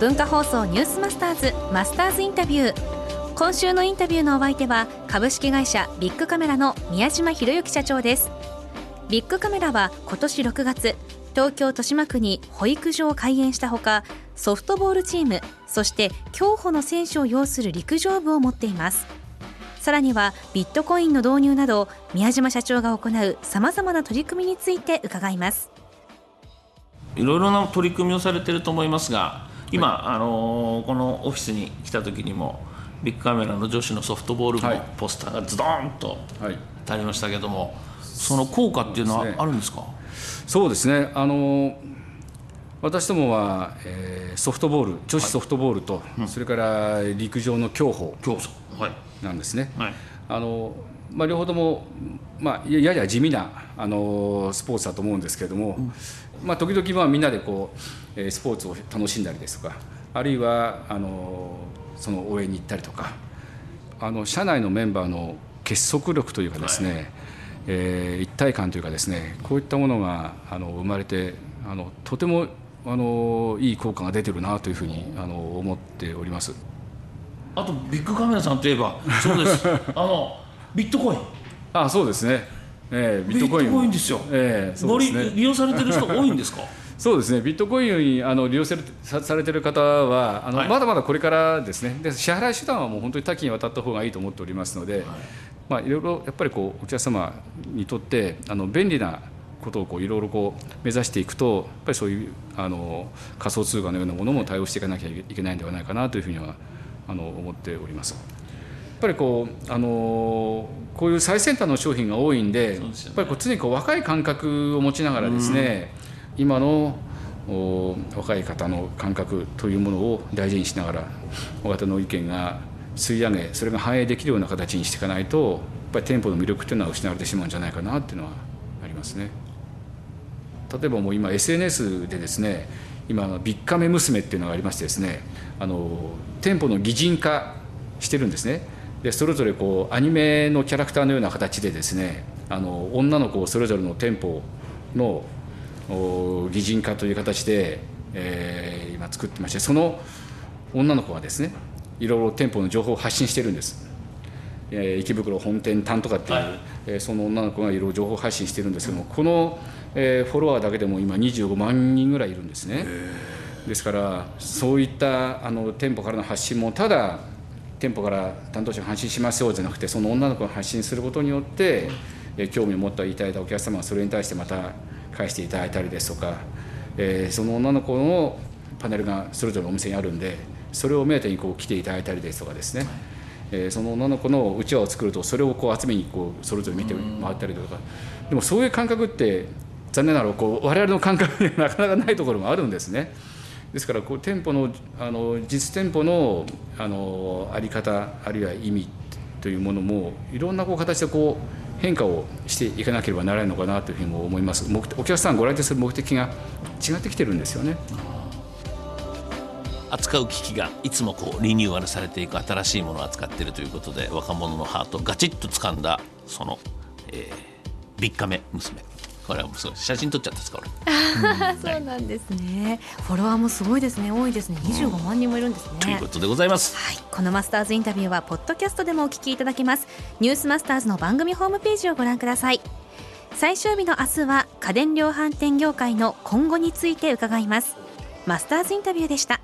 文化放送ニュースマスターズマスターズインタビュー。今週のインタビューのお相手は株式会社ビッグカメラの宮島博之社長です。ビッグカメラは今年6月東京豊島区に保育所を開園したほかソフトボールチームそして競歩の選手を擁する陸上部を持っています。さらにはビットコインの導入など宮島社長が行うさまざまな取り組みについて伺います。いろいろな取り組みをされていると思いますが今、はい、あのー、このオフィスに来た時にもビッグカメラの女子のソフトボールのポスターがズドンとありましたけども、はい、その効果っていうのはあるんですか？そうですね。あのー私どもは、えー、ソフトボール女子ソフトボールと、はい、それから陸上の競歩。なんですね。はい、あのまあ、両方とも、まあ、やや地味なあのスポーツだと思うんですけれども、うん、まあ、時々まあみんなでこうスポーツを楽しんだりですとかあるいはあのその応援に行ったりとかあの社内のメンバーの結束力というかですね、はい、えー、一体感というかですねこういったものがあの生まれてあのとてもあのいい効果が出てるなというふうにあの思っております。あとビッグカメラさんといえばそうです。あのビットコイン。あそうですね、えー、ビットコイン。コインですよ、えーそうですね、利用されてる人多いんですか？そうですね。ビットコインあの利用されてる方はあの、はい、まだまだこれからですね。で支払い手段はもう本当に多岐にわたった方がいいと思っておりますので、はい。まあ、いろいろやっぱりこうお客様にとってあの便利なことをこういろいろこう目指していくとやっぱりそういうあの仮想通貨のようなものも対応していかなきゃいけないんではないかなというふうにはあの思っております。やっぱりこうあのこういう最先端の商品が多いんで、ね、やっぱりこう常にこう若い感覚を持ちながらですね、うん、今の若い方の感覚というものを大事にしながら大型の意見が吸い上げそれが反映できるような形にしていかないとやっぱり店舗の魅力というのは失われてしまうんじゃないかなっていうのはありますね。例えばもう今 SNS でですね今ビッカメ娘っていうのがありましてですねあの店舗の擬人化してるんですねでそれぞれこうアニメのキャラクターのような形でですねあの女の子をそれぞれの店舗の擬人化という形で、えー、今作ってましてその女の子がですねいろいろ店舗の情報を発信してるんです、えー、池袋本店担とかっていう、はい、えー、その女の子がいろいろ情報発信してるんですけどもこのえー、フォロワーだけでも今25万人ぐらいいるんですね。ですからそういったあの店舗からの発信もただ店舗から担当者が発信しますよじゃなくてその女の子が発信することによって、え、興味を持っていただいたお客様はそれに対してまた返していただいたりですとか、え、その女の子のパネルがそれぞれのお店にあるんでそれを目当てにこう来ていただいたりですとかですね、えー、その女の子のうちわを作るとそれをこう集めにこうそれぞれ見て回ったりとかでもそういう感覚って残念ながらこう我々の感覚にはなかなかないところもあるんですね。ですからこう店舗のあの実店舗のあのあり方あるいは意味というものもいろんなこう形でこう変化をしていかなければならないのかなというふうに思います。お客さんご来店する目的が違ってきてるんですよね。扱う機器がいつもこうリニューアルされていく新しいものを扱っているということで若者のハートをガチッと掴んだその、えー、ビッカメ娘。これはもう写真撮っちゃったですか そうなんですね、フォロワーもすごいですね。多いですね。25万人もいるんですね、ということでございます、はい、このマスターズインタビューはポッドキャストでもお聞きいただけます。ニュースマスターズの番組ホームページをご覧ください。最終日の明日は家電量販店業界の今後について伺います。マスターズインタビューでした